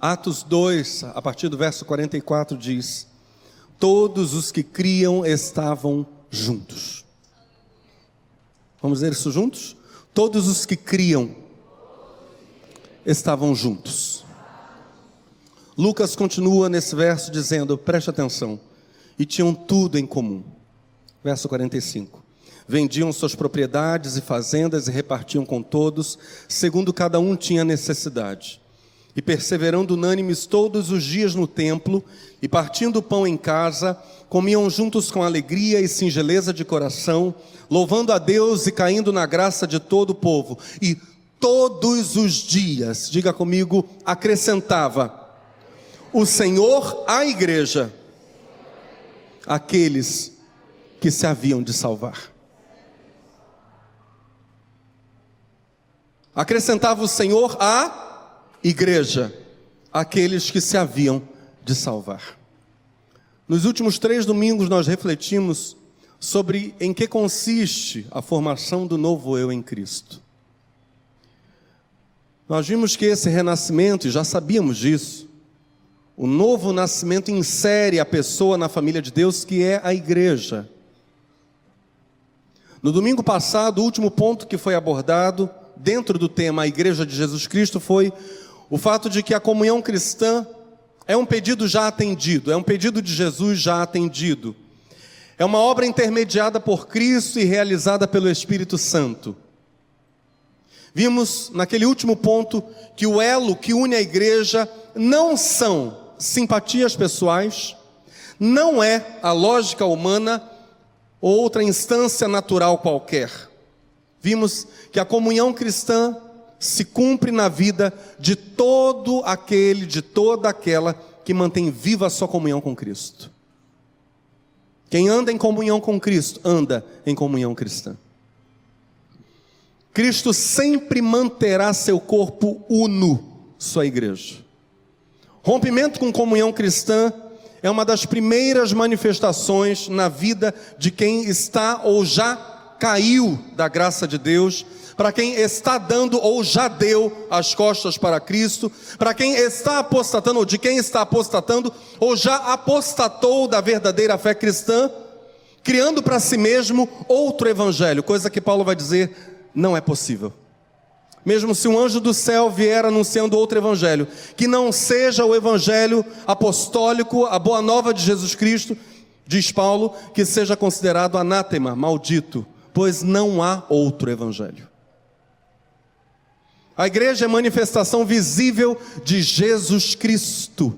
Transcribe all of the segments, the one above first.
Atos 2, a partir do verso 44, diz: Todos os que criam estavam juntos. Vamos ler isso juntos? Todos os que criam estavam juntos. Lucas continua nesse verso dizendo: preste atenção, e tinham tudo em comum. Verso 45. Vendiam suas propriedades e fazendas e repartiam com todos, segundo cada um tinha necessidade. E perseverando unânimes todos os dias no templo, e partindo o pão em casa, comiam juntos com alegria e singeleza de coração, louvando a Deus e caindo na graça de todo o povo. E todos os dias, diga comigo, acrescentava o Senhor à igreja aqueles que se haviam de salvar. Acrescentava o Senhor à igreja aqueles que se haviam de salvar. Nos últimos três domingos nós refletimos sobre em que consiste a formação do novo eu em Cristo. Nós vimos que esse renascimento, e já sabíamos disso, o novo nascimento insere a pessoa na família de Deus, que é a igreja. No domingo passado, o último ponto que foi abordado, dentro do tema a Igreja de Jesus Cristo, foi o fato de que a comunhão cristã é um pedido já atendido, é um pedido de Jesus já atendido. É uma obra intermediada por Cristo e realizada pelo Espírito Santo. Vimos naquele último ponto que o elo que une a igreja não são simpatias pessoais, não é a lógica humana ou outra instância natural qualquer. Vimos que a comunhão cristã se cumpre na vida de todo aquele, de toda aquela que mantém viva a sua comunhão com Cristo. Quem anda em comunhão com Cristo, anda em comunhão cristã. Cristo sempre manterá seu corpo uno, sua igreja. Rompimento com comunhão cristã é uma das primeiras manifestações na vida de quem está ou já caiu da graça de Deus, para quem está dando ou já deu as costas para Cristo, para quem está apostatando ou de quem está apostatando ou já apostatou da verdadeira fé cristã, criando para si mesmo outro evangelho, coisa que Paulo vai dizer não é possível. Mesmo se um anjo do céu vier anunciando outro evangelho, que não seja o evangelho apostólico, a boa nova de Jesus Cristo, diz Paulo, que seja considerado anátema, maldito, pois não há outro evangelho. A igreja é manifestação visível de Jesus Cristo.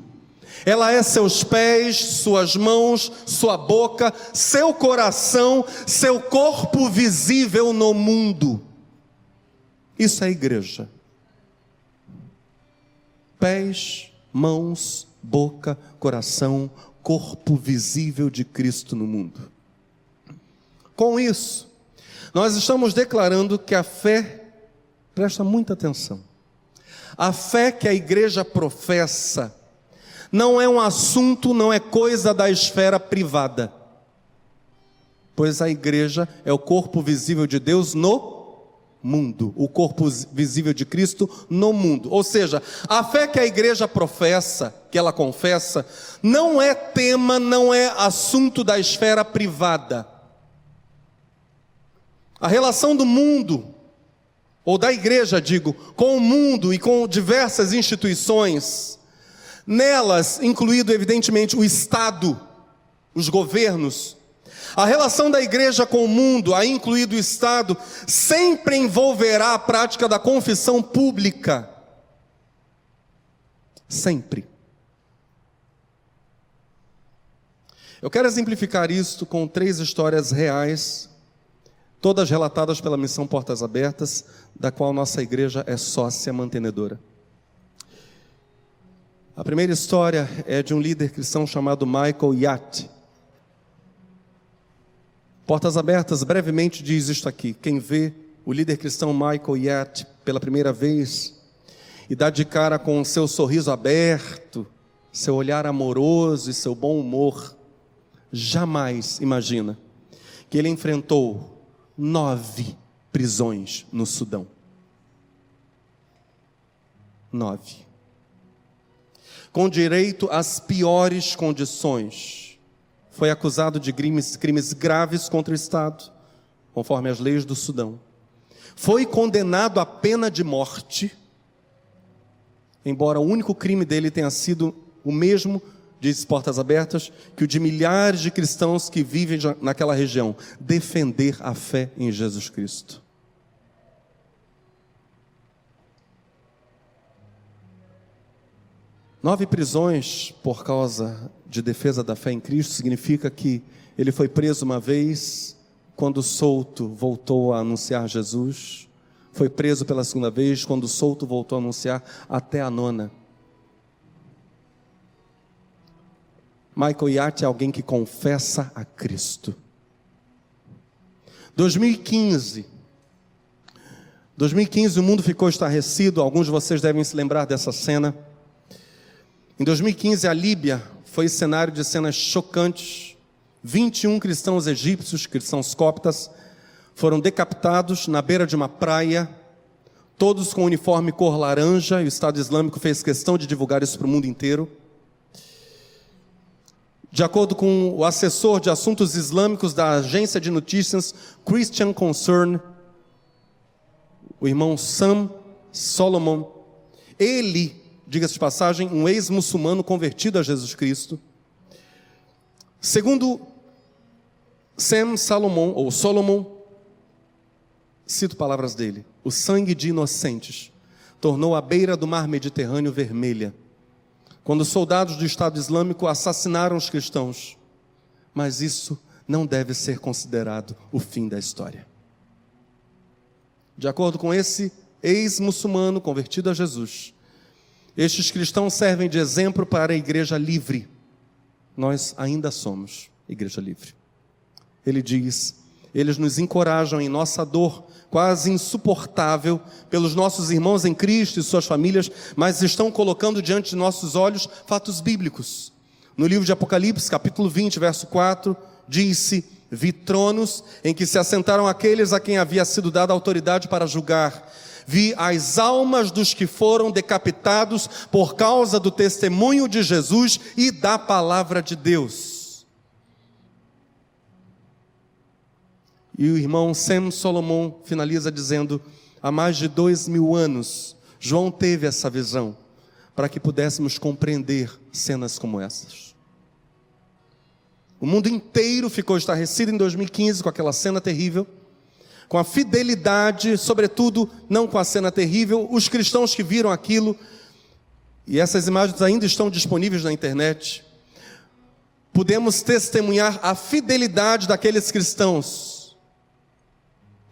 Ela é seus pés, suas mãos, sua boca, seu coração, seu corpo visível no mundo. Isso é igreja. Pés, mãos, boca, coração, corpo visível de Cristo no mundo. Com isso, nós estamos declarando que a fé, presta muita atenção, a fé que a igreja professa, não é um assunto, não é coisa da esfera privada, pois a igreja é o corpo visível de Deus no mundo, o corpo visível de Cristo no mundo. Ou seja, a fé que a igreja professa, que ela confessa, não é tema, não é assunto da esfera privada. A relação do mundo, ou da igreja, digo, com o mundo e com diversas instituições, nelas incluído evidentemente o Estado, os governos, a relação da igreja com o mundo, aí incluído o Estado, sempre envolverá a prática da confissão pública. Sempre. Eu quero exemplificar isto com três histórias reais, todas relatadas pela missão Portas Abertas, da qual nossa igreja é sócia mantenedora. A primeira história é de um líder cristão chamado Michael Yatt. Portas Abertas brevemente diz isto aqui: quem vê o líder cristão Michael Yatt pela primeira vez e dá de cara com seu sorriso aberto, seu olhar amoroso e seu bom humor, jamais imagina que ele enfrentou nove prisões no Sudão. Nove. com direito às piores condições. Foi acusado de crimes, crimes graves contra o Estado, conforme as leis do Sudão. Foi condenado à pena de morte, embora o único crime dele tenha sido o mesmo, diz Portas Abertas, que o de milhares de cristãos que vivem naquela região, defender a fé em Jesus Cristo. Nove prisões por causa de defesa da fé em Cristo significa que ele foi preso uma vez, quando solto voltou a anunciar Jesus, foi preso pela segunda vez, quando solto voltou a anunciar até a nona. Michael Yacht é alguém que confessa a Cristo. 2015. 2015 o mundo ficou estarrecido, alguns de vocês devem se lembrar dessa cena. Em 2015, a Líbia foi cenário de cenas chocantes. 21 cristãos egípcios, cristãos coptas, foram decapitados na beira de uma praia, todos com uniforme cor laranja, e o Estado Islâmico fez questão de divulgar isso para o mundo inteiro. De acordo com o assessor de assuntos islâmicos da agência de notícias Christian Concern, o irmão Sam Solomon, ele diga-se de passagem, um ex-muçulmano convertido a Jesus Cristo. Segundo Sam Salomon, ou Solomon, cito palavras dele: o sangue de inocentes tornou a beira do mar Mediterrâneo vermelha, quando soldados do Estado Islâmico assassinaram os cristãos. Mas isso não deve ser considerado o fim da história. De acordo com esse ex-muçulmano convertido a Jesus, estes cristãos servem de exemplo para a igreja livre. Nós ainda somos igreja livre. Ele diz: eles nos encorajam em nossa dor, quase insuportável, pelos nossos irmãos em Cristo e suas famílias, mas estão colocando diante de nossos olhos fatos bíblicos. No livro de Apocalipse, capítulo 20, verso 4, disse: Vi tronos em que se assentaram aqueles a quem havia sido dada autoridade para julgar vi as almas dos que foram decapitados por causa do testemunho de Jesus e da palavra de Deus. E o irmão Sam Solomon finaliza dizendo: há mais de dois mil anos, João teve essa visão para que pudéssemos compreender cenas como essas. O mundo inteiro ficou estarrecido em 2015 com aquela cena terrível com a fidelidade, sobretudo não com a cena terrível, os cristãos que viram aquilo, e essas imagens ainda estão disponíveis na internet, podemos testemunhar a fidelidade daqueles cristãos.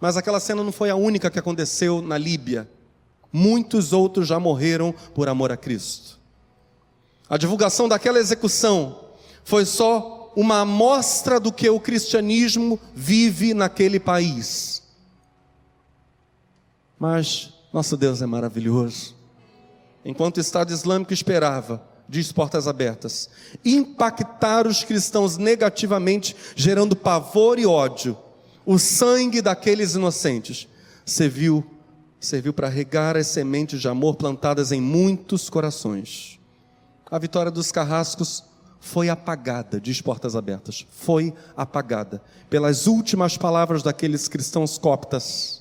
Mas aquela cena não foi a única que aconteceu na Líbia. Muitos outros já morreram por amor a Cristo. A divulgação daquela execução foi só uma amostra do que o cristianismo vive naquele país. Mas nosso Deus é maravilhoso. Enquanto o Estado Islâmico esperava, diz Portas Abertas, impactar os cristãos negativamente, gerando pavor e ódio, o sangue daqueles inocentes serviu serviu para regar as sementes de amor plantadas em muitos corações. A vitória dos carrascos foi apagada, diz Portas Abertas, foi apagada pelas últimas palavras daqueles cristãos coptas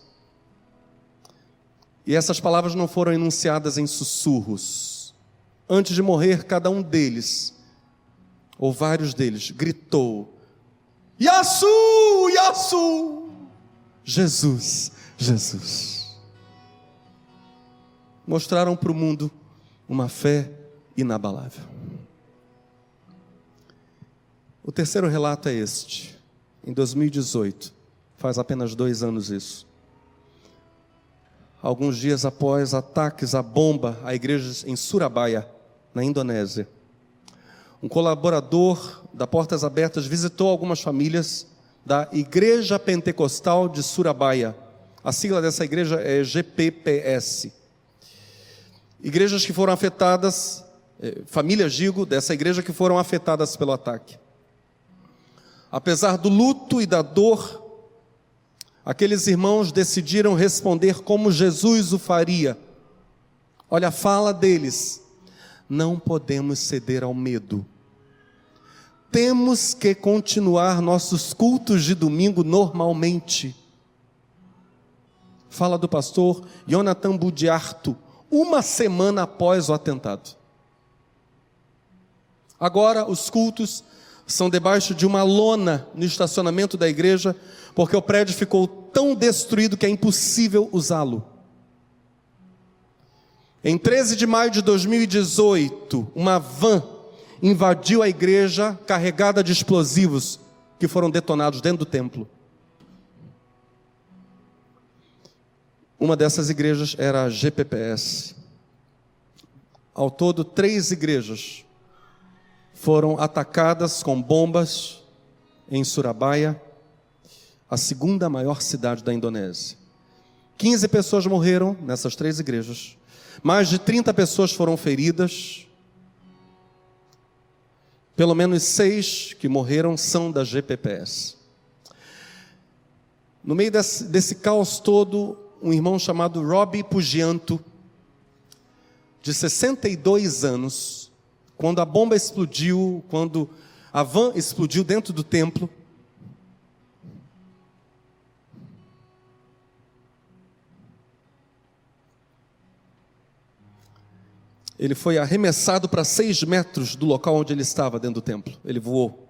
e essas palavras não foram enunciadas em sussurros. Antes de morrer, cada um deles, ou vários deles, gritou: Yasu, Yasu! Jesus, Jesus. Mostraram para o mundo uma fé inabalável. O terceiro relato é este. Em 2018, faz apenas dois anos isso alguns dias após ataques à bomba a igrejas em Surabaya, na Indonésia. Um colaborador da Portas Abertas visitou algumas famílias da Igreja Pentecostal de Surabaya. A sigla dessa igreja é GPPS. Igrejas que foram afetadas, eh, famílias, digo, dessa igreja que foram afetadas pelo ataque. Apesar do luto e da dor Aqueles irmãos decidiram responder como Jesus o faria. Olha a fala deles. Não podemos ceder ao medo. Temos que continuar nossos cultos de domingo normalmente. Fala do pastor Jonathan Budiarto, uma semana após o atentado. Agora os cultos são debaixo de uma lona no estacionamento da igreja, porque o prédio ficou tão destruído que é impossível usá-lo. Em 13 de maio de 2018, uma van invadiu a igreja carregada de explosivos que foram detonados dentro do templo. Uma dessas igrejas era a GPPS. Ao todo, três igrejas foram atacadas com bombas em Surabaya, a segunda maior cidade da Indonésia. 15 pessoas morreram nessas três igrejas. Mais de 30 pessoas foram feridas. Pelo menos seis que morreram são da GPPS. No meio desse, desse caos todo, um irmão chamado Robbie Pugianto, de 62 anos, quando a bomba explodiu, quando a van explodiu dentro do templo, ele foi arremessado para seis metros do local onde ele estava dentro do templo. Ele voou.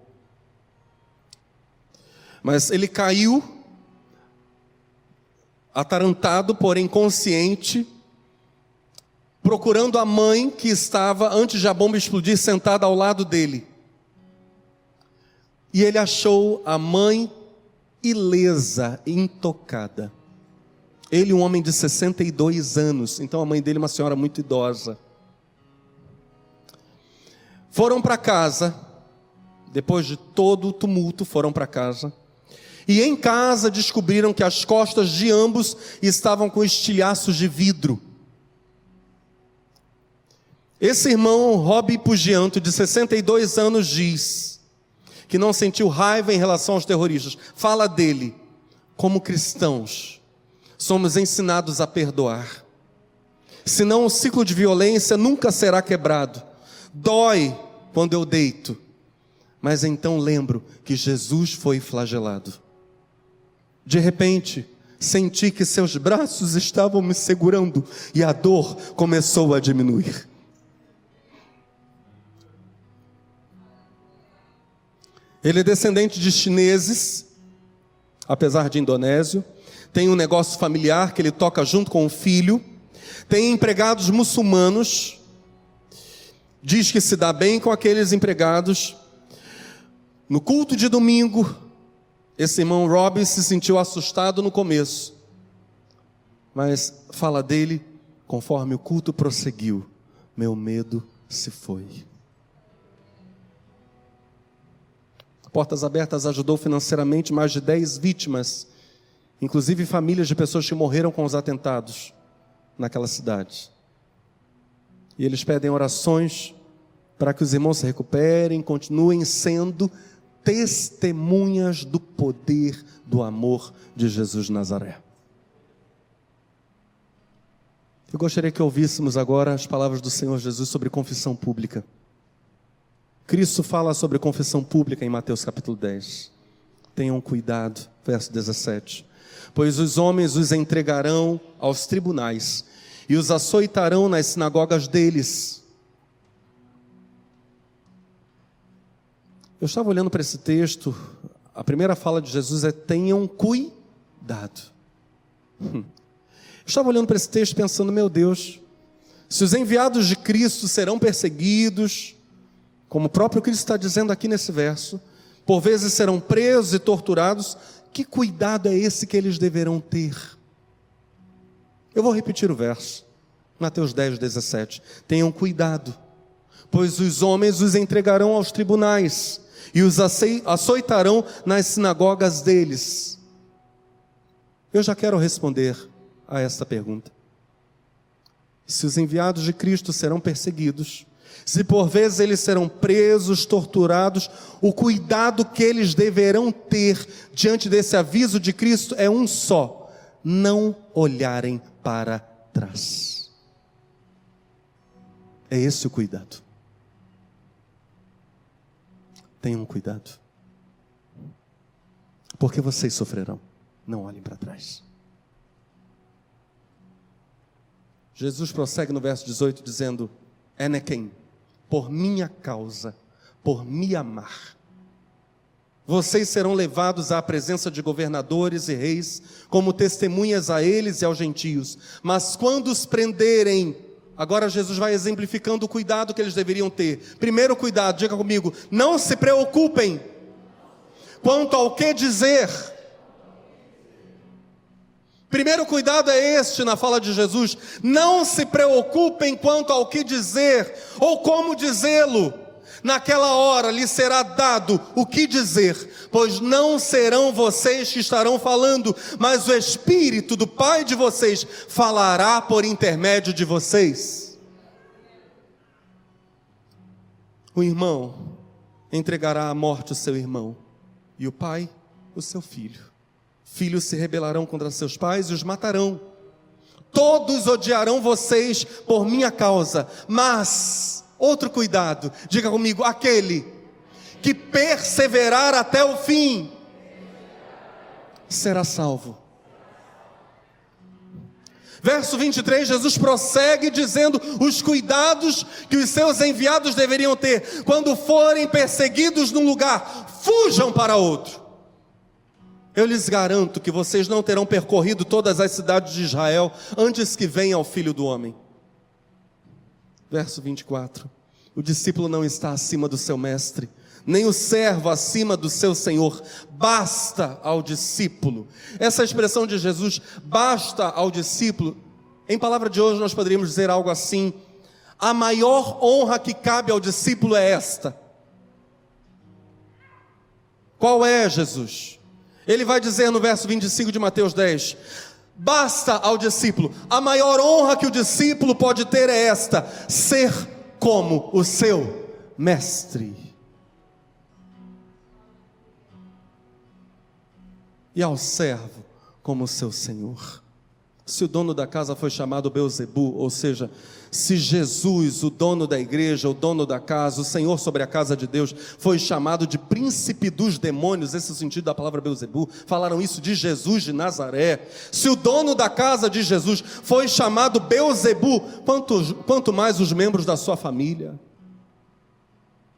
Mas ele caiu, atarantado, porém consciente, procurando a mãe que estava, antes de a bomba explodir, sentada ao lado dele. E ele achou a mãe ilesa, intocada. Ele, um homem de 62 anos, então a mãe dele, uma senhora muito idosa. Foram para casa, depois de todo o tumulto, foram para casa. E em casa descobriram que as costas de ambos estavam com estilhaços de vidro. Esse irmão, Rob Pugianto, de 62 anos, diz que não sentiu raiva em relação aos terroristas. Fala dele. Como cristãos, somos ensinados a perdoar. Senão o ciclo de violência nunca será quebrado. Dói quando eu deito, mas então lembro que Jesus foi flagelado. De repente, senti que seus braços estavam me segurando e a dor começou a diminuir. Ele é descendente de chineses, apesar de indonésio. Tem um negócio familiar que ele toca junto com o filho. Tem empregados muçulmanos diz que se dá bem com aqueles empregados. No culto de domingo, esse irmão Robin se sentiu assustado no começo, mas fala dele, conforme o culto prosseguiu, meu medo se foi. Portas Abertas ajudou financeiramente mais de 10 vítimas, inclusive famílias de pessoas que morreram com os atentados naquela cidade. E eles pedem orações para que os irmãos se recuperem, continuem sendo testemunhas do poder do amor de Jesus de Nazaré. Eu gostaria que ouvíssemos agora as palavras do Senhor Jesus sobre confissão pública. Cristo fala sobre confissão pública em Mateus capítulo 10. Tenham cuidado, verso 17. Pois os homens os entregarão aos tribunais e os açoitarão nas sinagogas deles. Eu estava olhando para esse texto, a primeira fala de Jesus é: tenham cuidado. Eu estava olhando para esse texto pensando, meu Deus, se os enviados de Cristo serão perseguidos, como o próprio Cristo está dizendo aqui nesse verso, por vezes serão presos e torturados, que cuidado é esse que eles deverão ter? Eu vou repetir o verso. Mateus 10, 17. Tenham cuidado, pois os homens os entregarão aos tribunais e os açoitarão nas sinagogas deles. Eu já quero responder a esta pergunta. Se os enviados de Cristo serão perseguidos, se por vezes eles serão presos, torturados, o cuidado que eles deverão ter diante desse aviso de Cristo é um só: não olharem para trás. É esse o cuidado. Tenham cuidado. Porque vocês sofrerão. Não olhem para trás. Jesus prossegue no verso 18 dizendo: Enequem, por minha causa, por me amar, vocês serão levados à presença de governadores e reis, como testemunhas a eles e aos gentios. Mas quando os prenderem, agora Jesus vai exemplificando o cuidado que eles deveriam ter. Primeiro cuidado, diga comigo, não se preocupem quanto ao que dizer Primeiro cuidado é este na fala de Jesus: não se preocupem quanto ao que dizer ou como dizê-lo. Naquela hora lhe será dado o que dizer, pois não serão vocês que estarão falando, mas o Espírito do Pai de vocês falará por intermédio de vocês. O irmão entregará à morte o seu irmão, e o pai o seu filho. Filhos se rebelarão contra seus pais e os matarão. Todos odiarão vocês por minha causa, mas, outro cuidado, diga comigo: aquele que perseverar até o fim será salvo. Verso 23, Jesus prossegue dizendo os cuidados que os seus enviados deveriam ter. Quando forem perseguidos num lugar, fujam para outro. Eu lhes garanto que vocês não terão percorrido todas as cidades de Israel antes que venha o filho do homem. Verso 24: O discípulo não está acima do seu mestre, nem o servo acima do seu senhor, basta ao discípulo. Essa expressão de Jesus, basta ao discípulo, em palavra de hoje nós poderíamos dizer algo assim: a maior honra que cabe ao discípulo é esta. Qual é, Jesus? Ele vai dizer no verso 25 de Mateus 10: Basta ao discípulo, a maior honra que o discípulo pode ter é esta: ser como o seu mestre. E ao servo como o seu senhor. Se o dono da casa foi chamado Beuzebu, ou seja, se Jesus, o dono da igreja, o dono da casa, o Senhor sobre a casa de Deus, foi chamado de príncipe dos demônios, esse é o sentido da palavra Beuzebu, falaram isso de Jesus de Nazaré. Se o dono da casa de Jesus foi chamado Beuzebu, quanto, quanto mais os membros da sua família.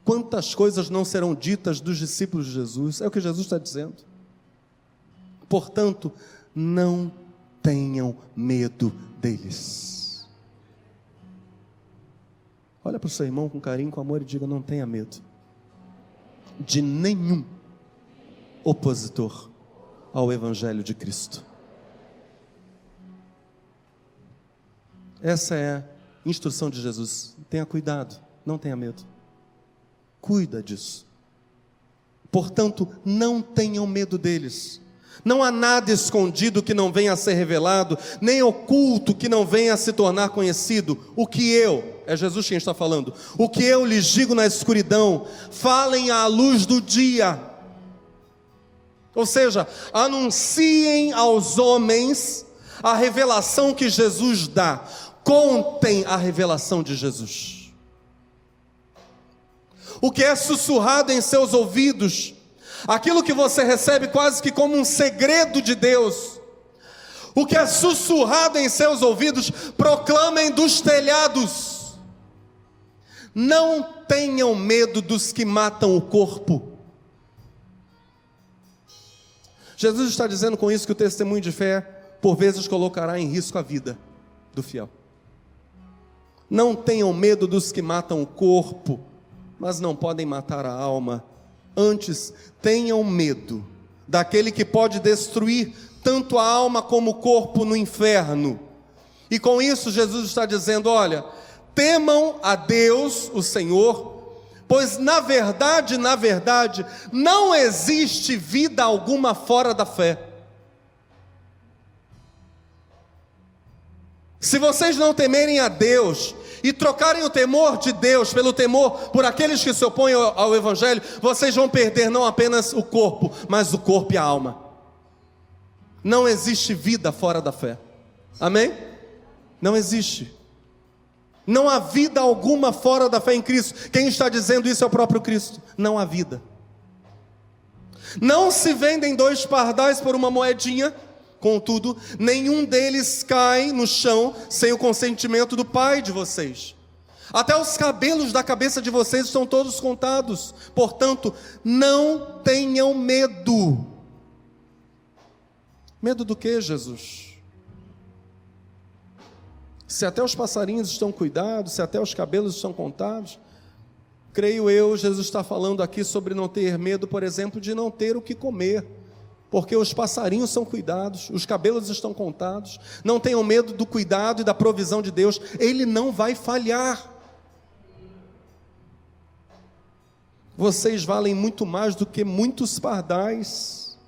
Quantas coisas não serão ditas dos discípulos de Jesus? É o que Jesus está dizendo. Portanto, não tenham medo deles. Olha para o seu irmão com carinho, com amor e diga: não tenha medo de nenhum opositor ao Evangelho de Cristo. Essa é a instrução de Jesus. Tenha cuidado, não tenha medo. Cuida disso. Portanto, não tenham medo deles. Não há nada escondido que não venha a ser revelado, nem oculto que não venha a se tornar conhecido. O que eu, é Jesus quem está falando, o que eu lhes digo na escuridão, falem à luz do dia. Ou seja, anunciem aos homens a revelação que Jesus dá, contem a revelação de Jesus. O que é sussurrado em seus ouvidos, aquilo que você recebe quase que como um segredo de Deus, o que é sussurrado em seus ouvidos, proclamem dos telhados. Não tenham medo dos que matam o corpo. Jesus está dizendo com isso que o testemunho de fé, por vezes, colocará em risco a vida do fiel. Não tenham medo dos que matam o corpo, mas não podem matar a alma. Antes, tenham medo daquele que pode destruir tanto a alma como o corpo no inferno. E com isso, Jesus está dizendo: olha, temam a Deus, o Senhor, pois na verdade, na verdade, não existe vida alguma fora da fé. Se vocês não temerem a Deus e trocarem o temor de Deus pelo temor por aqueles que se opõem ao, Evangelho, vocês vão perder não apenas o corpo, mas o corpo e a alma. Não existe vida fora da fé. Amém? Não existe. Não há vida alguma fora da fé em Cristo. Quem está dizendo isso é o próprio Cristo. Não há vida. Não se vendem dois pardais por uma moedinha, contudo, nenhum deles cai no chão sem o consentimento do Pai de vocês. Até os cabelos da cabeça de vocês estão todos contados. Portanto, não tenham medo. Medo do que, Jesus? Se até os passarinhos estão cuidados, se até os cabelos estão contados, creio eu, Jesus está falando aqui sobre não ter medo, por exemplo, de não ter o que comer, porque os passarinhos são cuidados, os cabelos estão contados. Não tenham medo do cuidado e da provisão de Deus, Ele não vai falhar. Vocês valem muito mais do que muitos pardais.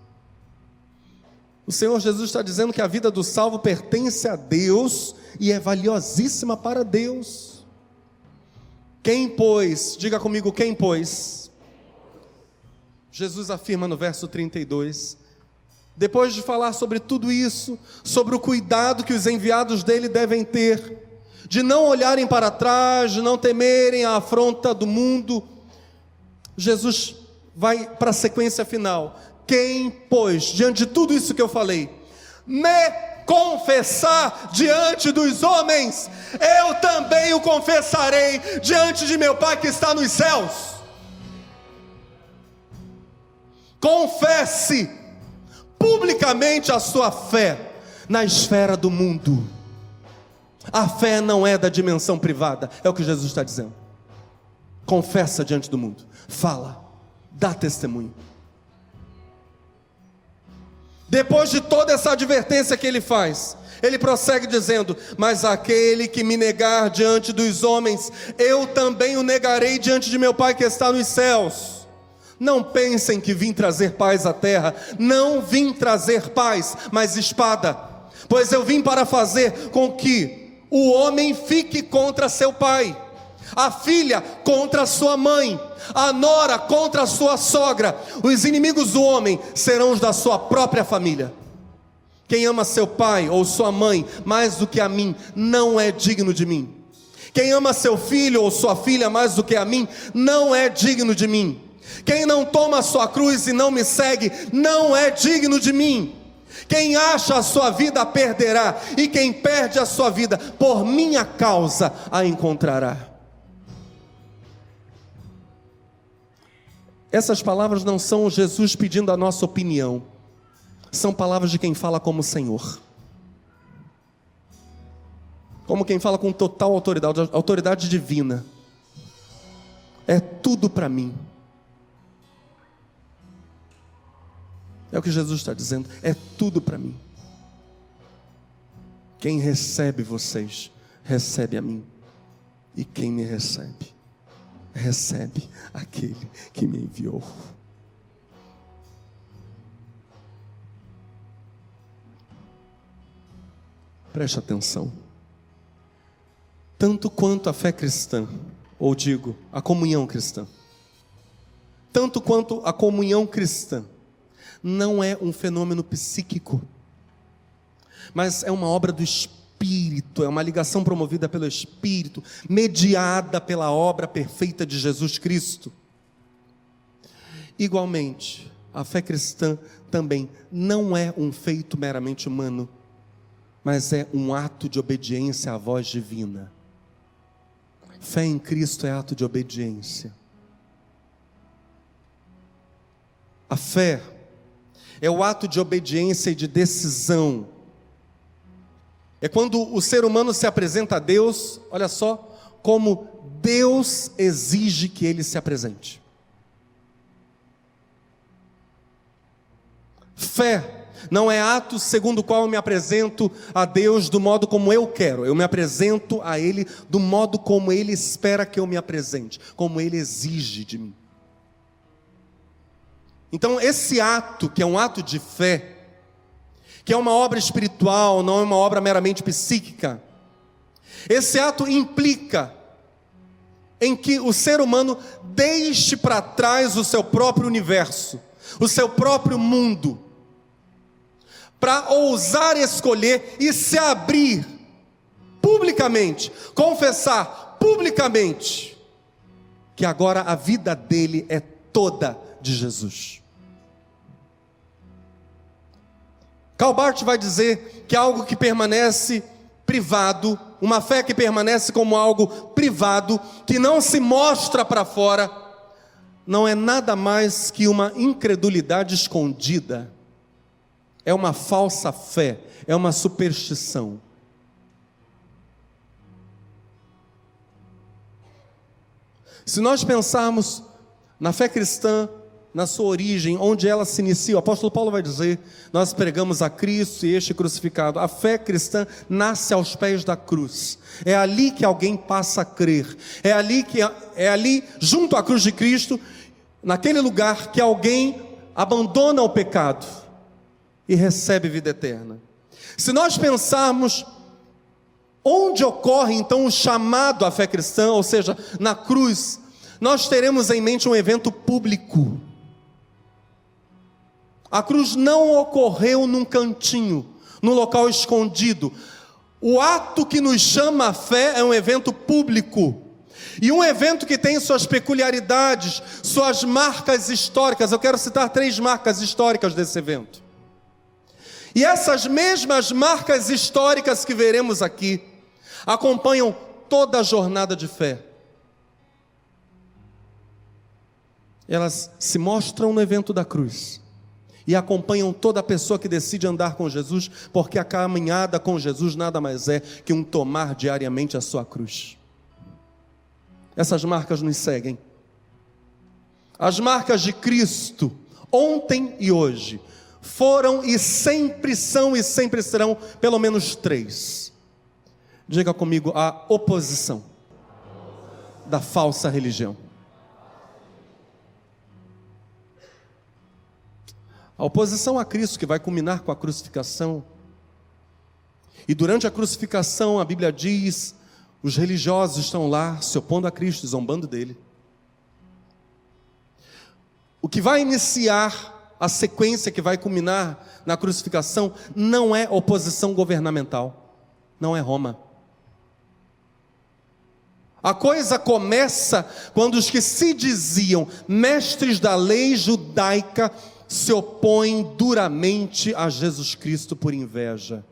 O Senhor Jesus está dizendo que a vida do salvo pertence a Deus e é valiosíssima para Deus. Quem, pois, diga comigo, quem, pois? Jesus afirma no verso 32, depois de falar sobre tudo isso, sobre o cuidado que os enviados dele devem ter, de não olharem para trás, de não temerem a afronta do mundo, Jesus vai para a sequência final. Quem, pois, diante de tudo isso que eu falei, me confessar diante dos homens, eu também o confessarei diante de meu Pai que está nos céus. Confesse publicamente a sua fé na esfera do mundo. A fé não é da dimensão privada, é o que Jesus está dizendo. Confessa diante do mundo, fala, dá testemunho. Depois de toda essa advertência que ele faz, ele prossegue dizendo: Mas aquele que me negar diante dos homens, eu também o negarei diante de meu Pai que está nos céus. Não pensem que vim trazer paz à terra, não vim trazer paz, mas espada, pois eu vim para fazer com que o homem fique contra seu pai a filha contra sua mãe, a nora contra sua sogra. Os inimigos do homem serão os da sua própria família. Quem ama seu pai ou sua mãe mais do que a mim, não é digno de mim. Quem ama seu filho ou sua filha mais do que a mim, não é digno de mim. Quem não toma a sua cruz e não me segue, não é digno de mim. Quem acha a sua vida perderá, e quem perde a sua vida por minha causa a encontrará. Essas palavras não são Jesus pedindo a nossa opinião, são palavras de quem fala como Senhor. Como quem fala com total autoridade, autoridade divina. É tudo para mim. É o que Jesus está dizendo, é tudo para mim. Quem recebe vocês, recebe a mim. E quem me recebe, recebe aquele que me enviou. Preste atenção. Tanto quanto a fé cristã, ou digo, a comunhão cristã, tanto quanto a comunhão cristã, não é um fenômeno psíquico, mas é uma obra do Espírito é uma ligação promovida pelo Espírito, mediada pela obra perfeita de Jesus Cristo. Igualmente, a fé cristã também não é um feito meramente humano, mas é um ato de obediência à voz divina. Fé em Cristo é ato de obediência. A fé é o ato de obediência e de decisão é quando o ser humano se apresenta a Deus, olha só, como Deus exige que ele se apresente. Fé não é ato segundo o qual eu me apresento a Deus do modo como eu quero, eu me apresento a Ele do modo como Ele espera que eu me apresente, como Ele exige de mim. Então, esse ato, que é um ato de fé, que é uma obra espiritual, não é uma obra meramente psíquica. Esse ato implica em que o ser humano deixe para trás o seu próprio universo, o seu próprio mundo, para ousar escolher e se abrir publicamente, confessar publicamente que agora a vida dele é toda de Jesus. Calbart vai dizer que algo que permanece privado, uma fé que permanece como algo privado, que não se mostra para fora, não é nada mais que uma incredulidade escondida, é uma falsa fé, é uma superstição. Se nós pensarmos na fé cristã, na sua origem, onde ela se inicia, o apóstolo Paulo vai dizer: Nós pregamos a Cristo e este crucificado. A fé cristã nasce aos pés da cruz. É ali que alguém passa a crer. É ali que é ali junto à cruz de Cristo, naquele lugar que alguém abandona o pecado e recebe vida eterna. Se nós pensarmos onde ocorre então o chamado à fé cristã, ou seja, na cruz, nós teremos em mente um evento público. A cruz não ocorreu num cantinho, num local escondido. O ato que nos chama a fé é um evento público. E um evento que tem suas peculiaridades, suas marcas históricas. Eu quero citar três marcas históricas desse evento. E essas mesmas marcas históricas que veremos aqui acompanham toda a jornada de fé. Elas se mostram no evento da cruz e acompanham toda pessoa que decide andar com Jesus, porque a caminhada com Jesus nada mais é que um tomar diariamente a sua cruz. Essas marcas nos seguem. As marcas de Cristo, ontem e hoje, foram e sempre são e sempre serão pelo menos três. Diga comigo a oposição da falsa religião. A oposição a Cristo, que vai culminar com a crucificação. E durante a crucificação, a Bíblia diz: os religiosos estão lá se opondo a Cristo, zombando dele. O que vai iniciar a sequência que vai culminar na crucificação não é oposição governamental, não é Roma. A coisa começa quando os que se diziam mestres da lei judaica se opõem duramente a Jesus Cristo por inveja.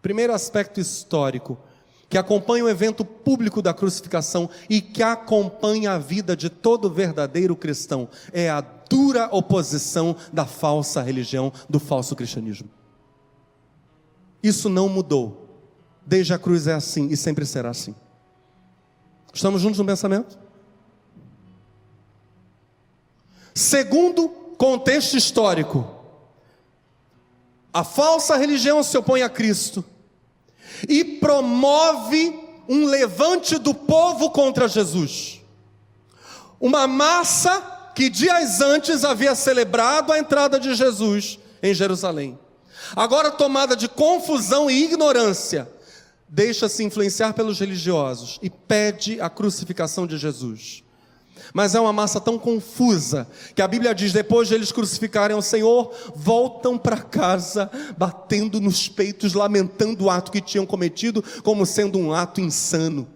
Primeiro aspecto histórico, que acompanha o evento público da crucificação e que acompanha a vida de todo verdadeiro cristão, é a dura oposição da falsa religião, do falso cristianismo. Isso não mudou. Desde a cruz é assim e sempre será assim. Estamos juntos no pensamento? Segundo contexto histórico, a falsa religião se opõe a Cristo e promove um levante do povo contra Jesus. Uma massa que dias antes havia celebrado a entrada de Jesus em Jerusalém. Agora tomada de confusão e ignorância, deixa-se influenciar pelos religiosos e pede a crucificação de Jesus. Mas é uma massa tão confusa que a Bíblia diz: depois de eles crucificarem o Senhor, voltam para casa, batendo nos peitos, lamentando o ato que tinham cometido, como sendo um ato insano.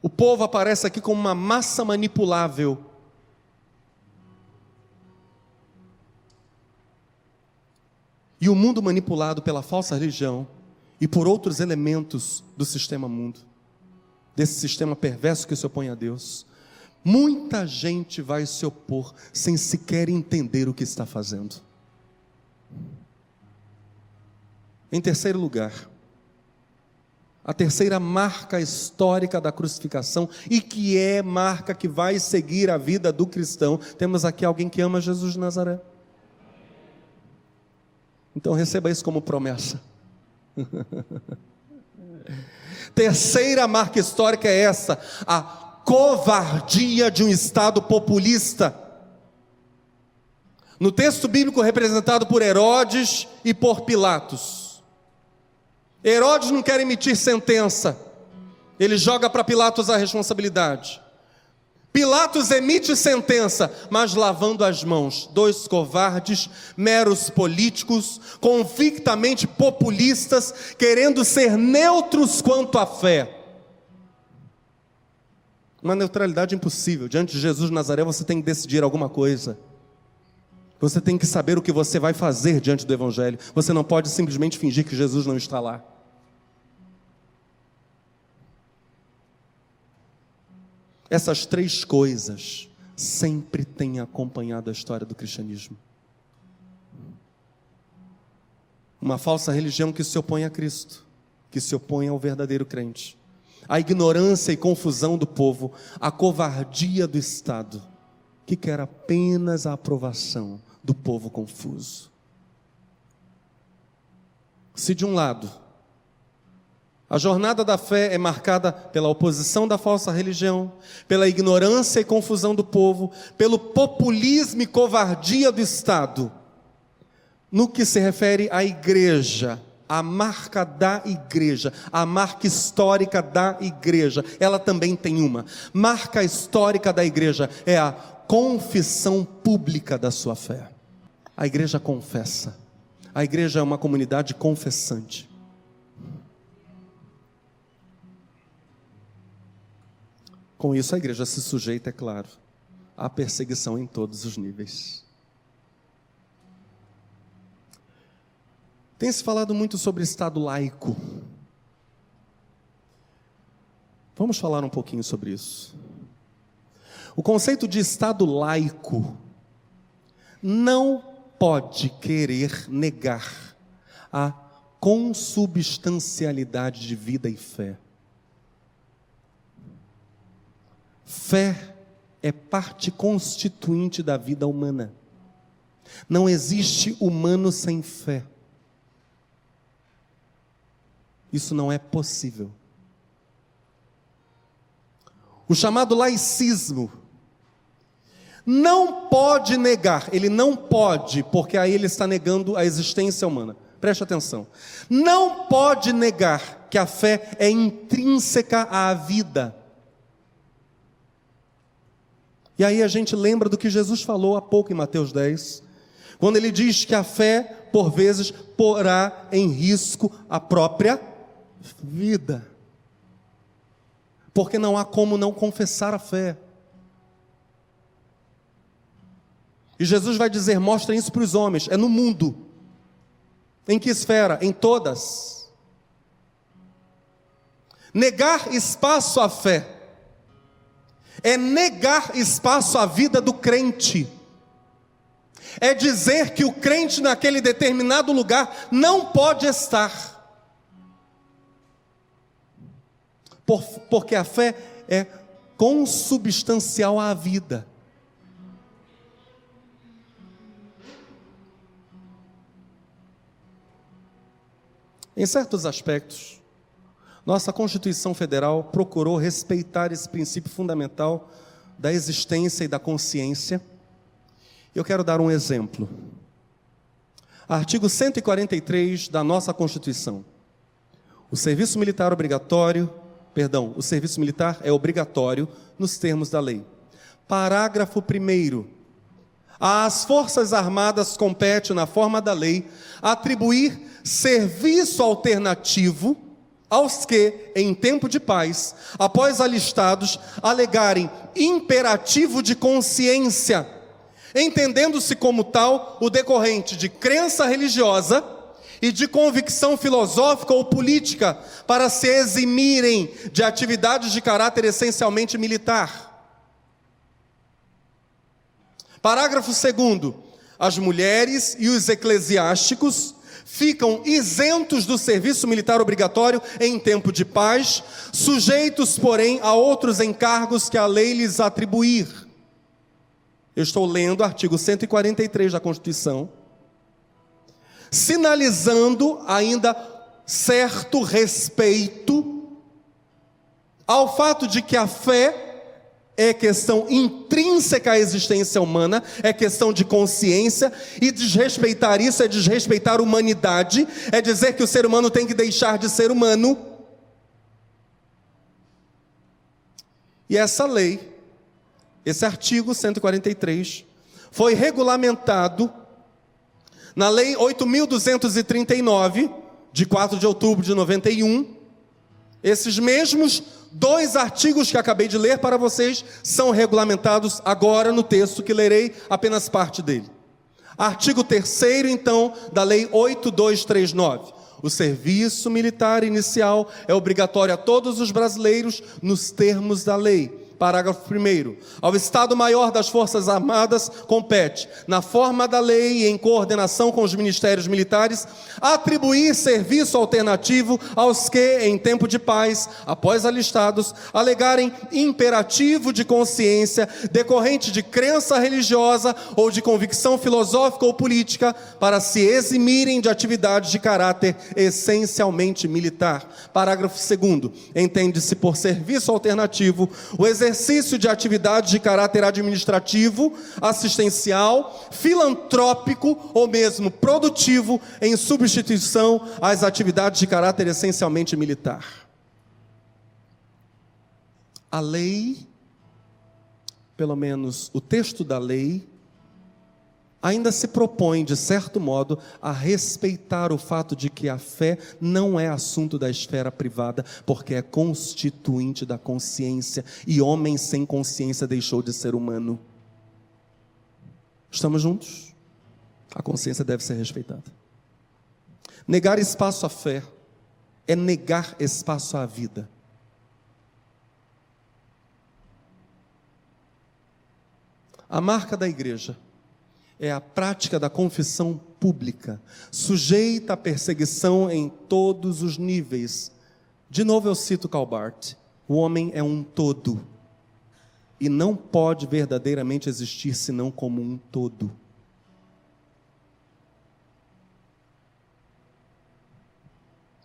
O povo aparece aqui como uma massa manipulável. E o mundo manipulado pela falsa religião e por outros elementos do sistema mundo desse sistema perverso que se opõe a Deus, muita gente vai se opor sem sequer entender o que está fazendo. Em terceiro lugar, a terceira marca histórica da crucificação e que é marca que vai seguir a vida do cristão. Temos aqui alguém que ama Jesus de Nazaré. Então receba isso como promessa. Terceira marca histórica é essa: a covardia de um Estado populista. No texto bíblico representado por Herodes e por Pilatos. Herodes não quer emitir sentença, ele joga para Pilatos a responsabilidade. Pilatos emite sentença, mas lavando as mãos. Dois covardes, meros políticos, convictamente populistas, querendo ser neutros quanto à fé. Uma neutralidade impossível. Diante de Jesus de Nazaré, você tem que decidir alguma coisa. Você tem que saber o que você vai fazer diante do Evangelho. Você não pode simplesmente fingir que Jesus não está lá. Essas três coisas sempre têm acompanhado a história do cristianismo. Uma falsa religião que se opõe a Cristo, que se opõe ao verdadeiro crente. A ignorância e confusão do povo, a covardia do Estado, que quer apenas a aprovação do povo confuso. Se de um lado a jornada da fé é marcada pela oposição da falsa religião, pela ignorância e confusão do povo, pelo populismo e covardia do Estado. No que se refere à igreja, a marca da igreja, a marca histórica da igreja, ela também tem uma. Marca histórica da igreja é a confissão pública da sua fé. A igreja confessa. A igreja é uma comunidade confessante. Com isso, a igreja se sujeita, é claro, à perseguição em todos os níveis. Tem se falado muito sobre Estado laico. Vamos falar um pouquinho sobre isso. O conceito de Estado laico não pode querer negar a consubstancialidade de vida e fé. Fé é parte constituinte da vida humana. Não existe humano sem fé. Isso não é possível. O chamado laicismo não pode negar, ele não pode, porque aí ele está negando a existência humana. Preste atenção. Não pode negar que a fé é intrínseca à vida. E aí a gente lembra do que Jesus falou há pouco em Mateus 10, quando ele diz que a fé, por vezes, porá em risco a própria vida. Porque não há como não confessar a fé. E Jesus vai dizer: mostra isso para os homens, é no mundo. Em que esfera? Em todas. Negar espaço à fé é negar espaço à vida do crente. É dizer que o crente naquele determinado lugar não pode estar. Por, porque a fé é consubstancial à vida. Em certos aspectos, nossa Constituição Federal procurou respeitar esse princípio fundamental da existência e da consciência. Eu quero dar um exemplo. Artigo 143 da nossa Constituição. O serviço militar obrigatório, perdão, o serviço militar é obrigatório nos termos da lei. Parágrafo 1 às Forças Armadas compete, na forma da lei, atribuir serviço alternativo aos que, em tempo de paz, após alistados, alegarem imperativo de consciência, entendendo-se como tal o decorrente de crença religiosa e de convicção filosófica ou política, para se eximirem de atividades de caráter essencialmente militar. Parágrafo 2. As mulheres e os eclesiásticos ficam isentos do serviço militar obrigatório em tempo de paz, sujeitos, porém, a outros encargos que a lei lhes atribuir. Eu estou lendo o artigo 143 da Constituição, sinalizando ainda certo respeito ao fato de que a fé é questão intrínseca à existência humana, é questão de consciência, e desrespeitar isso é desrespeitar a humanidade, é dizer que o ser humano tem que deixar de ser humano. E essa lei esse artigo 143 foi regulamentado na Lei 8.239, de 4 de outubro de 91. Esses mesmos dois artigos que acabei de ler para vocês são regulamentados agora no texto que lerei apenas parte dele. Artigo 3, então, da Lei 8239. O serviço militar inicial é obrigatório a todos os brasileiros nos termos da lei Parágrafo 1. Ao Estado-Maior das Forças Armadas compete, na forma da lei e em coordenação com os ministérios militares, atribuir serviço alternativo aos que, em tempo de paz, após alistados, alegarem imperativo de consciência decorrente de crença religiosa ou de convicção filosófica ou política para se eximirem de atividades de caráter essencialmente militar. Parágrafo 2. Entende-se por serviço alternativo o exercício exercício de atividades de caráter administrativo, assistencial, filantrópico ou mesmo produtivo em substituição às atividades de caráter essencialmente militar. A lei, pelo menos o texto da lei, ainda se propõe, de certo modo, a respeitar o fato de que a fé não é assunto da esfera privada, porque é constituinte da consciência, e homem sem consciência deixou de ser humano. Estamos juntos? A consciência deve ser respeitada. Negar espaço à fé é negar espaço à vida. A marca da igreja é a prática da confissão pública, sujeita à perseguição em todos os níveis. De novo eu cito Calbart: o homem é um todo e não pode verdadeiramente existir senão como um todo.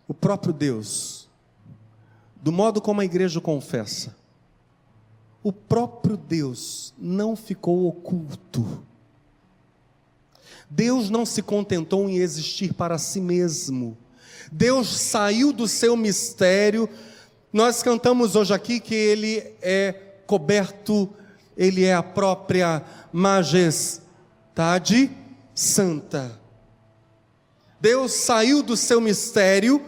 O próprio Deus, do modo como a igreja confessa, o próprio Deus não ficou oculto Deus não se contentou em existir para si mesmo. Deus saiu do seu mistério. Nós cantamos hoje aqui que ele é coberto, ele é a própria majestade santa. Deus saiu do seu mistério,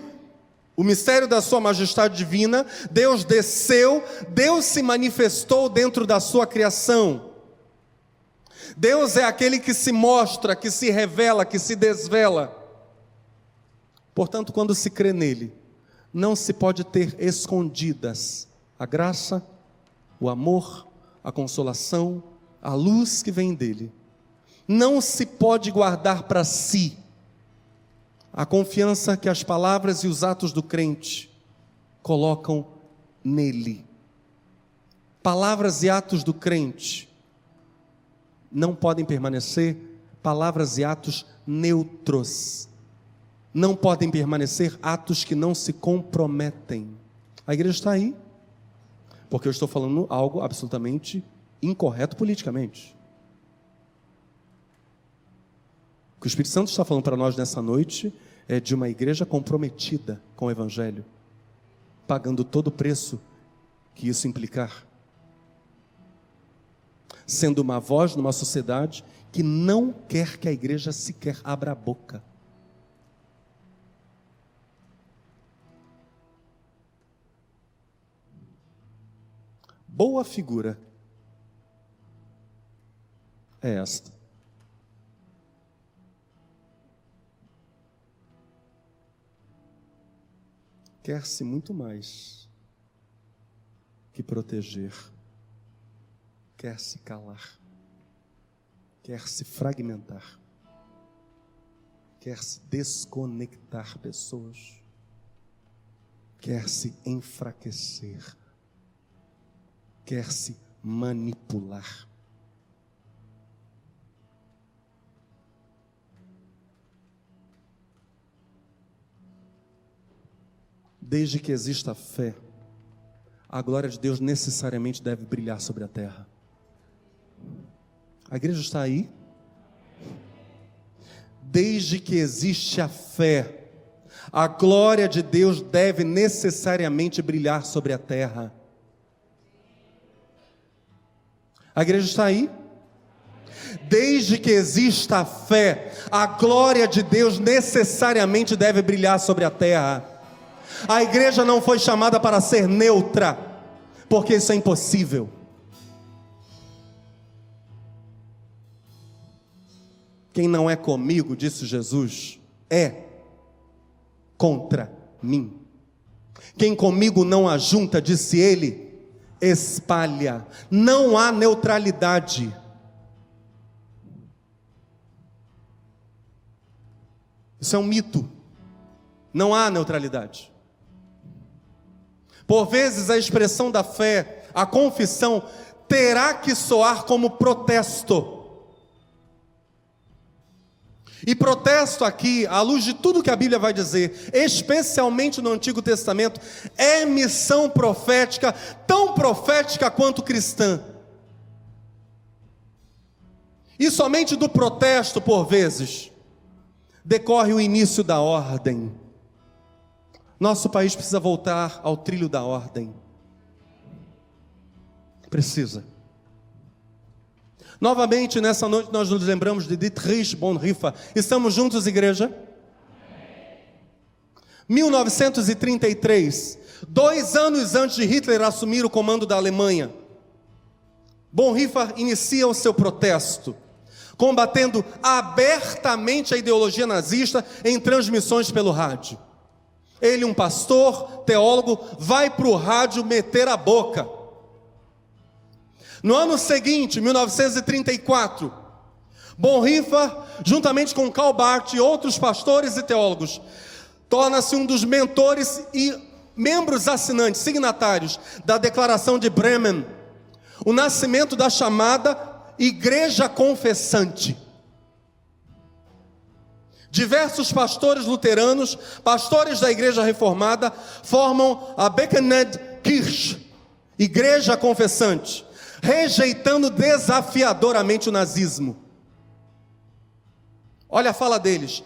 o mistério da sua majestade divina, Deus desceu, Deus se manifestou dentro da sua criação. Deus é aquele que se mostra, que se revela, que se desvela. Portanto, quando se crê nele, não se pode ter escondidas a graça, o amor, a consolação, a luz que vem dele. Não se pode guardar para si a confiança que as palavras e os atos do crente colocam nele. Palavras e atos do crente não podem permanecer palavras e atos neutros. Não podem permanecer atos que não se comprometem. A igreja está aí, porque eu estou falando algo absolutamente incorreto politicamente. O que o Espírito Santo está falando para nós nessa noite é de uma igreja comprometida com o Evangelho, pagando todo o preço que isso implicar sendo uma voz numa sociedade que não quer que a igreja sequer abra a boca. Boa figura é esta. Quer-se muito mais que proteger quer se calar, quer se fragmentar, quer se desconectar pessoas, quer se enfraquecer, quer se manipular. Desde que exista fé, a glória de Deus necessariamente deve brilhar sobre a terra. A igreja está aí? Desde que existe a fé, a glória de Deus deve necessariamente brilhar sobre a terra. A igreja está aí? Desde que exista a fé, a glória de Deus necessariamente deve brilhar sobre a terra. A igreja não foi chamada para ser neutra, porque isso é impossível. Quem não é comigo, disse Jesus, é contra mim. Quem comigo não ajunta, disse ele, espalha. Não há neutralidade. Isso é um mito. Não há neutralidade. Por vezes a expressão da fé, a confissão, terá que soar como protesto. E protesto aqui, à luz de tudo que a Bíblia vai dizer, especialmente no Antigo Testamento, é missão profética, tão profética quanto cristã. E somente do protesto, por vezes, decorre o início da ordem. Nosso país precisa voltar ao trilho da ordem. Precisa. Novamente, nessa noite, nós nos lembramos de Dietrich Bonhoeffer. Estamos juntos, igreja? 1933, dois anos antes de Hitler assumir o comando da Alemanha, Bonhoeffer inicia o seu protesto, combatendo abertamente a ideologia nazista em transmissões pelo rádio. Ele, um pastor, teólogo, vai para o rádio meter a boca no ano seguinte, 1934, Bonhoeffer, juntamente com Karl Barth e outros pastores e teólogos, torna-se um dos mentores e membros assinantes, signatários da Declaração de Bremen, o nascimento da chamada Igreja Confessante. Diversos pastores luteranos, pastores da Igreja Reformada, formam a Bekenned Kirche, Igreja Confessante rejeitando desafiadoramente o nazismo. Olha a fala deles: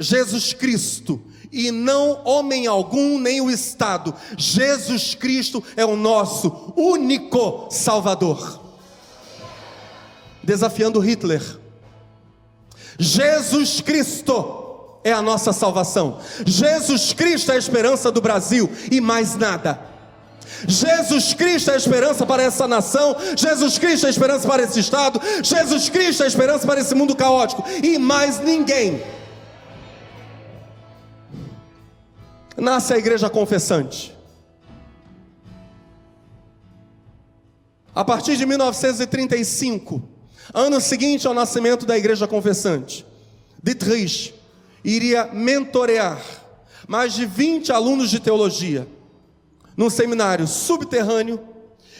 Jesus Cristo, e não homem algum, nem o Estado. Jesus Cristo é o nosso único Salvador. Desafiando Hitler. Jesus Cristo é a nossa salvação. Jesus Cristo é a esperança do Brasil e mais nada. Jesus Cristo é a esperança para essa nação, Jesus Cristo é a esperança para esse estado, Jesus Cristo é a esperança para esse mundo caótico, e mais ninguém. Nasce a igreja confessante. A partir de 1935, ano seguinte ao nascimento da igreja confessante, Dietrich iria mentorear mais de 20 alunos de teologia num seminário subterrâneo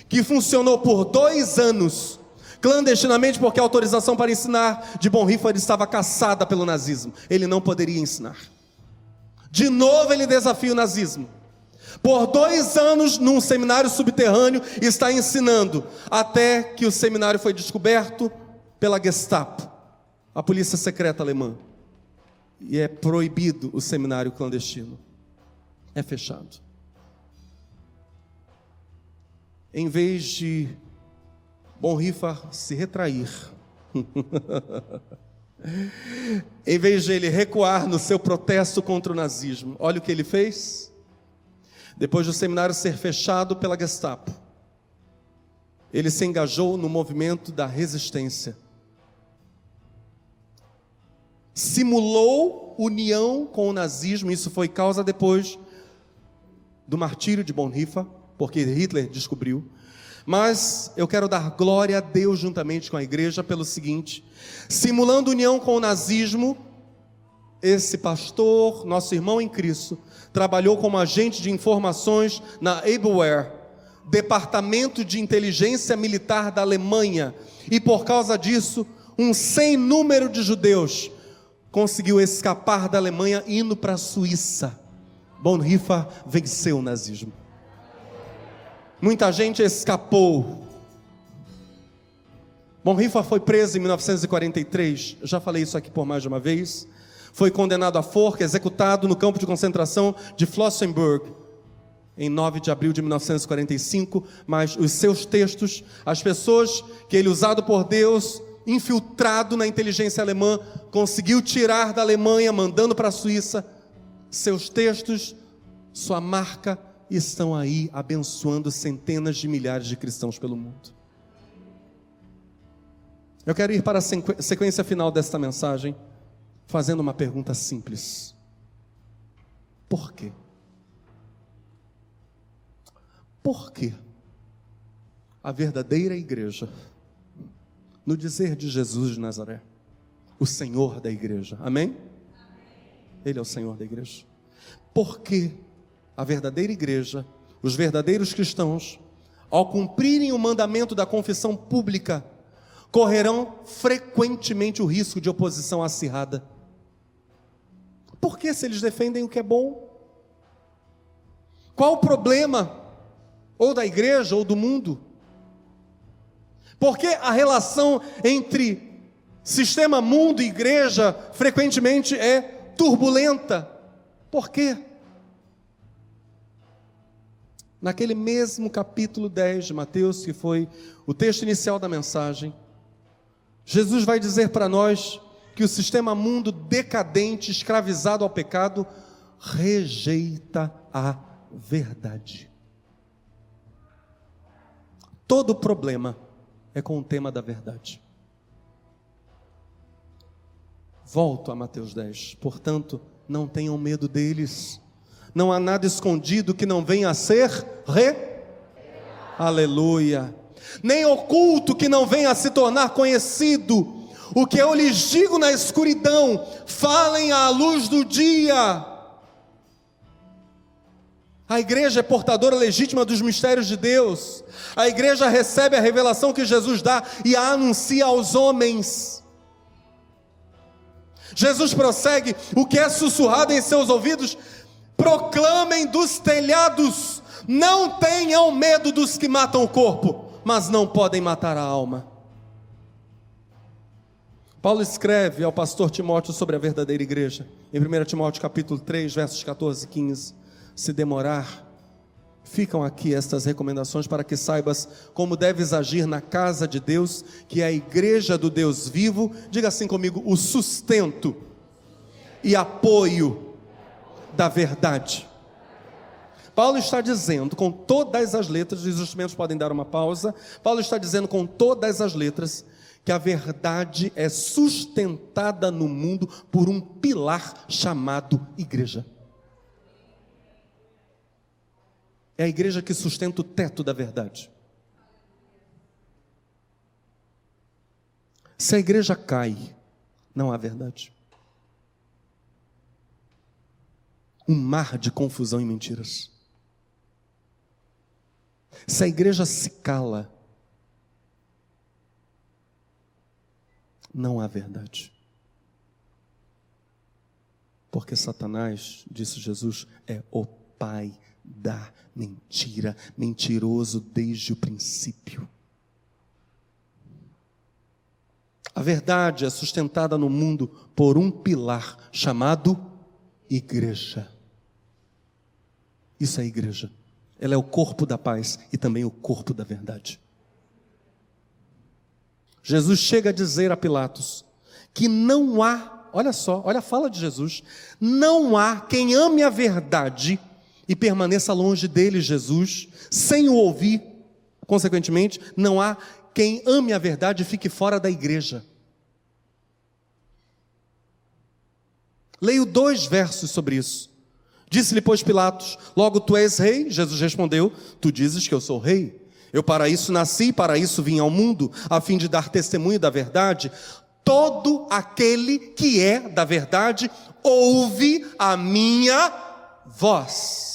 que funcionou por dois anos, clandestinamente, porque a autorização para ensinar de Bonhoeffer estava caçada pelo nazismo. Ele não poderia ensinar. De novo, ele desafia o nazismo. Por dois anos, num seminário subterrâneo, está ensinando, até que o seminário foi descoberto pela Gestapo, a polícia secreta alemã. E é proibido o seminário clandestino. É fechado. Em vez de Bonhoeffer se retrair, em vez de ele recuar no seu protesto contra o nazismo, olha o que ele fez. Depois do seminário ser fechado pela Gestapo, ele se engajou no movimento da resistência. Simulou união com o nazismo, isso foi causa depois do martírio de Bonhoeffer porque Hitler descobriu. Mas eu quero dar glória a Deus juntamente com a igreja pelo seguinte: simulando união com o nazismo, esse pastor, nosso irmão em Cristo, trabalhou como agente de informações na Abwehr, departamento de inteligência militar da Alemanha, e por causa disso, um sem número de judeus conseguiu escapar da Alemanha indo para a Suíça. Bonhoeffer venceu o nazismo. Muita gente escapou. Bonhoeffer foi preso em 1943, eu já falei isso aqui por mais de uma vez. Foi condenado à forca, executado no campo de concentração de Flossenburg. em 9 de abril de 1945, mas os seus textos, as pessoas que ele, usado por Deus, infiltrado na inteligência alemã, conseguiu tirar da Alemanha, mandando para a Suíça, seus textos, sua marca, estão aí abençoando centenas de milhares de cristãos pelo mundo. Eu quero ir para a sequência final desta mensagem, fazendo uma pergunta simples: Por quê? Por que a verdadeira igreja, no dizer de Jesus de Nazaré, o Senhor da igreja, amém? Ele é o Senhor da igreja. Por que a verdadeira igreja, os verdadeiros cristãos, ao cumprirem o mandamento da confissão pública, correrão frequentemente o risco de oposição acirrada? Por que se eles defendem o que é bom? Qual o problema? ou da igreja, ou do mundo. Porque a relação entre sistema mundo e igreja frequentemente é turbulenta. Por quê? Naquele mesmo capítulo 10 de Mateus, que foi o texto inicial da mensagem, Jesus vai dizer para nós que o sistema mundo decadente, escravizado ao pecado, rejeita a verdade. Todo problema é com o tema da verdade. Volto a Mateus 10. Portanto, não tenham medo deles. Não há nada escondido que não venha a ser re. Aleluia. Nem oculto que não venha a se tornar conhecido. O que eu lhes digo na escuridão, falem à luz do dia. A igreja é portadora legítima dos mistérios de Deus. A igreja recebe a revelação que Jesus dá e a anuncia aos homens. Jesus prossegue: o que é sussurrado em seus ouvidos, proclamem dos telhados. Não tenham medo dos que matam o corpo, mas não podem matar a alma. Paulo escreve ao pastor Timóteo sobre a verdadeira igreja, em 1 Timóteo capítulo 3, versos 14 e 15 se demorar, ficam aqui estas recomendações para que saibas como deves agir na casa de Deus, que é a igreja do Deus vivo. Diga assim comigo: o sustento e apoio da verdade. Paulo está dizendo com todas as letras, os instrumentos podem dar uma pausa. Paulo está dizendo com todas as letras que a verdade é sustentada no mundo por um pilar chamado igreja. É a igreja que sustenta o teto da verdade. Se a igreja cai, não há verdade. Um mar de confusão e mentiras. Se a igreja se cala, não há verdade. Porque Satanás, disse Jesus, é o pai da mentira, mentiroso desde o princípio. A verdade é sustentada no mundo por um pilar chamado igreja. Isso é igreja. Ela é o corpo da paz e também o corpo da verdade. Jesus chega a dizer a Pilatos que não há, olha só, olha a fala de Jesus, não há quem ame a verdade e permaneça longe dele, Jesus, sem o ouvir. Consequentemente, não há quem ame a verdade e fique fora da igreja. Leio dois versos sobre isso. Disse-lhe, pois, Pilatos: Logo tu és rei? Jesus respondeu: Tu dizes que eu sou rei. Eu para isso nasci, para isso vim ao mundo, a fim de dar testemunho da verdade. Todo aquele que é da verdade ouve a minha voz.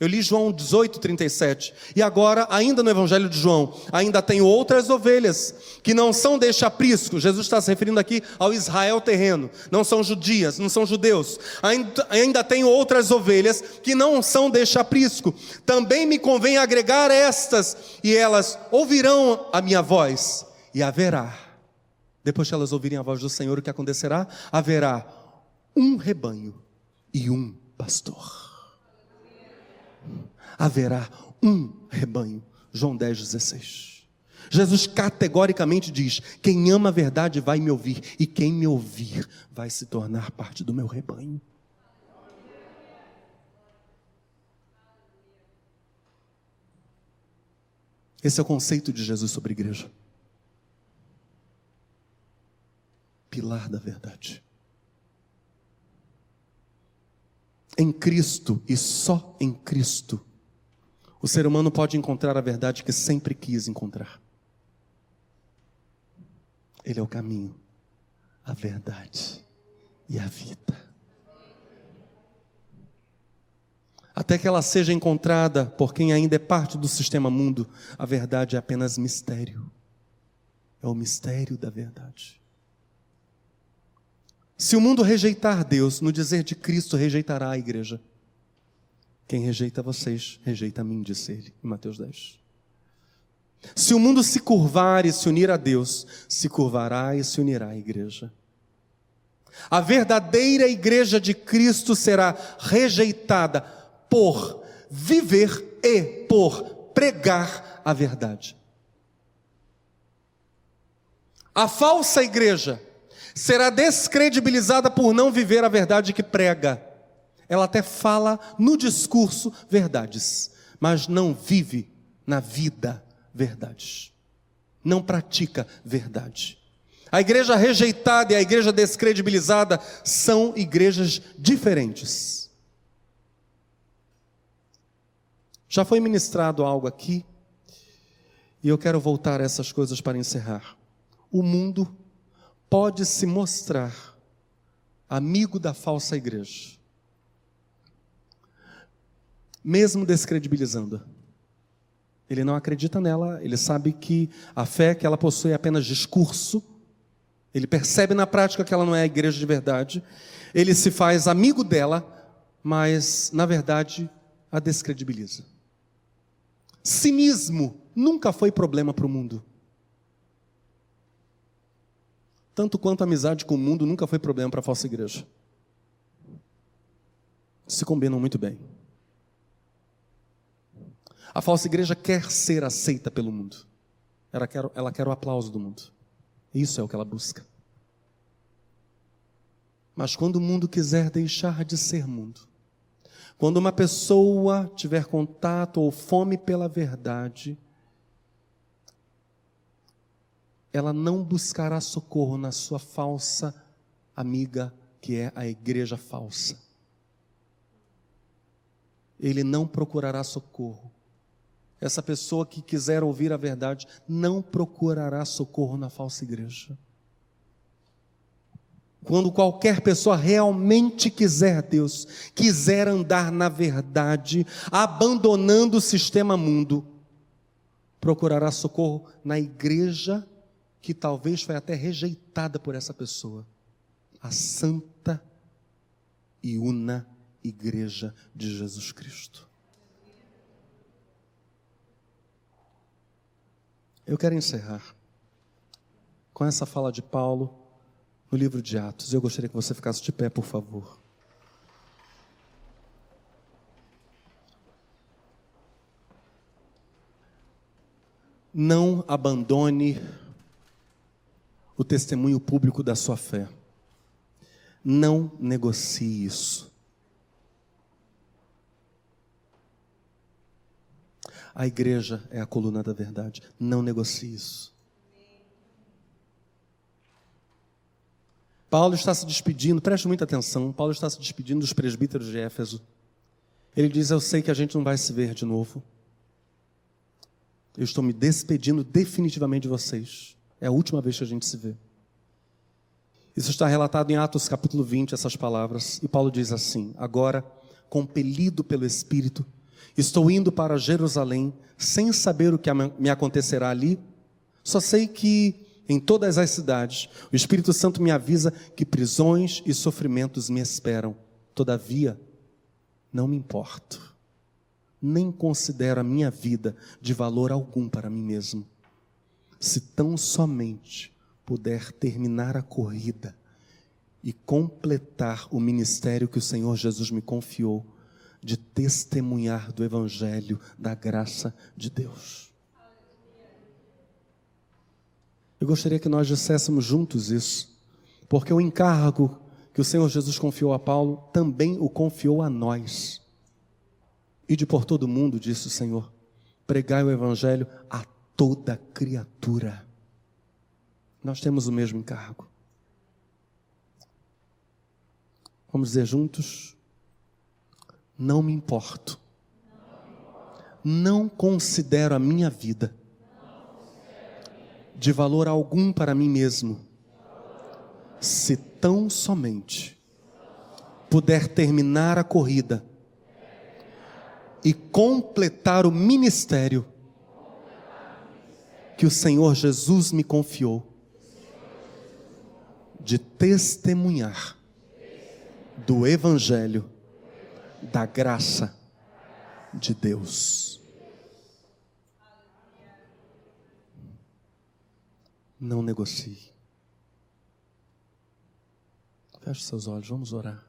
Eu li João 18, 37. E agora, ainda no Evangelho de João, ainda tenho outras ovelhas que não são deste aprisco. Jesus está se referindo aqui ao Israel terreno. Não são judias, não são judeus. Ainda, ainda tenho outras ovelhas que não são deste aprisco. Também me convém agregar estas, e elas ouvirão a minha voz. E haverá, depois que elas ouvirem a voz do Senhor, o que acontecerá? Haverá um rebanho e um pastor. Haverá um rebanho. João 10, 16. Jesus categoricamente diz: Quem ama a verdade vai me ouvir, e quem me ouvir vai se tornar parte do meu rebanho. Esse é o conceito de Jesus sobre igreja. Pilar da verdade. Em Cristo e só em Cristo, o ser humano pode encontrar a verdade que sempre quis encontrar. Ele é o caminho, a verdade e a vida. Até que ela seja encontrada por quem ainda é parte do sistema mundo, a verdade é apenas mistério. É o mistério da verdade. Se o mundo rejeitar Deus, no dizer de Cristo, rejeitará a igreja. Quem rejeita vocês, rejeita a mim, disse ele, em Mateus 10. Se o mundo se curvar e se unir a Deus, se curvará e se unirá à igreja. A verdadeira igreja de Cristo será rejeitada por viver e por pregar a verdade. A falsa igreja será descredibilizada por não viver a verdade que prega. Ela até fala no discurso verdades, mas não vive na vida verdades. Não pratica verdade. A igreja rejeitada e a igreja descredibilizada são igrejas diferentes. Já foi ministrado algo aqui, e eu quero voltar a essas coisas para encerrar. O mundo pode se mostrar amigo da falsa igreja, mesmo descredibilizando-a. Ele não acredita nela, ele sabe que a fé que ela possui é apenas discurso, ele percebe na prática que ela não é a igreja de verdade, ele se faz amigo dela, mas na verdade a descredibiliza. Cinismo nunca foi problema para o mundo. Tanto quanto a amizade com o mundo nunca foi problema para a falsa igreja. Se combinam muito bem. A falsa igreja quer ser aceita pelo mundo. Ela quer, ela quer o aplauso do mundo. Isso é o que ela busca. Mas quando o mundo quiser deixar de ser mundo, quando uma pessoa tiver contato ou fome pela verdade, ela não buscará socorro na sua falsa amiga, que é a igreja falsa. Ele não procurará socorro. Essa pessoa que quiser ouvir a verdade não procurará socorro na falsa igreja. Quando qualquer pessoa realmente quiser Deus, quiser andar na verdade, abandonando o sistema mundo, procurará socorro na igreja que talvez foi até rejeitada por essa pessoa, a santa e una igreja de Jesus Cristo. Eu quero encerrar com essa fala de Paulo no livro de Atos. Eu gostaria que você ficasse de pé, por favor. Não abandone o testemunho público da sua fé. Não negocie isso. A igreja é a coluna da verdade. Não negocie isso. Paulo está se despedindo, preste muita atenção. Paulo está se despedindo dos presbíteros de Éfeso. Ele diz: Eu sei que a gente não vai se ver de novo. Eu estou me despedindo definitivamente de vocês. É a última vez que a gente se vê. Isso está relatado em Atos capítulo 20, essas palavras. E Paulo diz assim: Agora, compelido pelo Espírito, estou indo para Jerusalém, sem saber o que me acontecerá ali. Só sei que em todas as cidades o Espírito Santo me avisa que prisões e sofrimentos me esperam. Todavia, não me importo, nem considero a minha vida de valor algum para mim mesmo se tão somente puder terminar a corrida e completar o ministério que o Senhor Jesus me confiou, de testemunhar do Evangelho, da graça de Deus. Eu gostaria que nós disséssemos juntos isso, porque o encargo que o Senhor Jesus confiou a Paulo também o confiou a nós. E de por todo mundo, disse o Senhor, pregai o Evangelho a toda criatura. Nós temos o mesmo encargo. Vamos dizer juntos? Não me importo. Não considero a minha vida de valor algum para mim mesmo, se tão somente puder terminar a corrida e completar o ministério que o Senhor Jesus me confiou de testemunhar do Evangelho da graça de Deus. Não negocie. Feche seus olhos, vamos orar.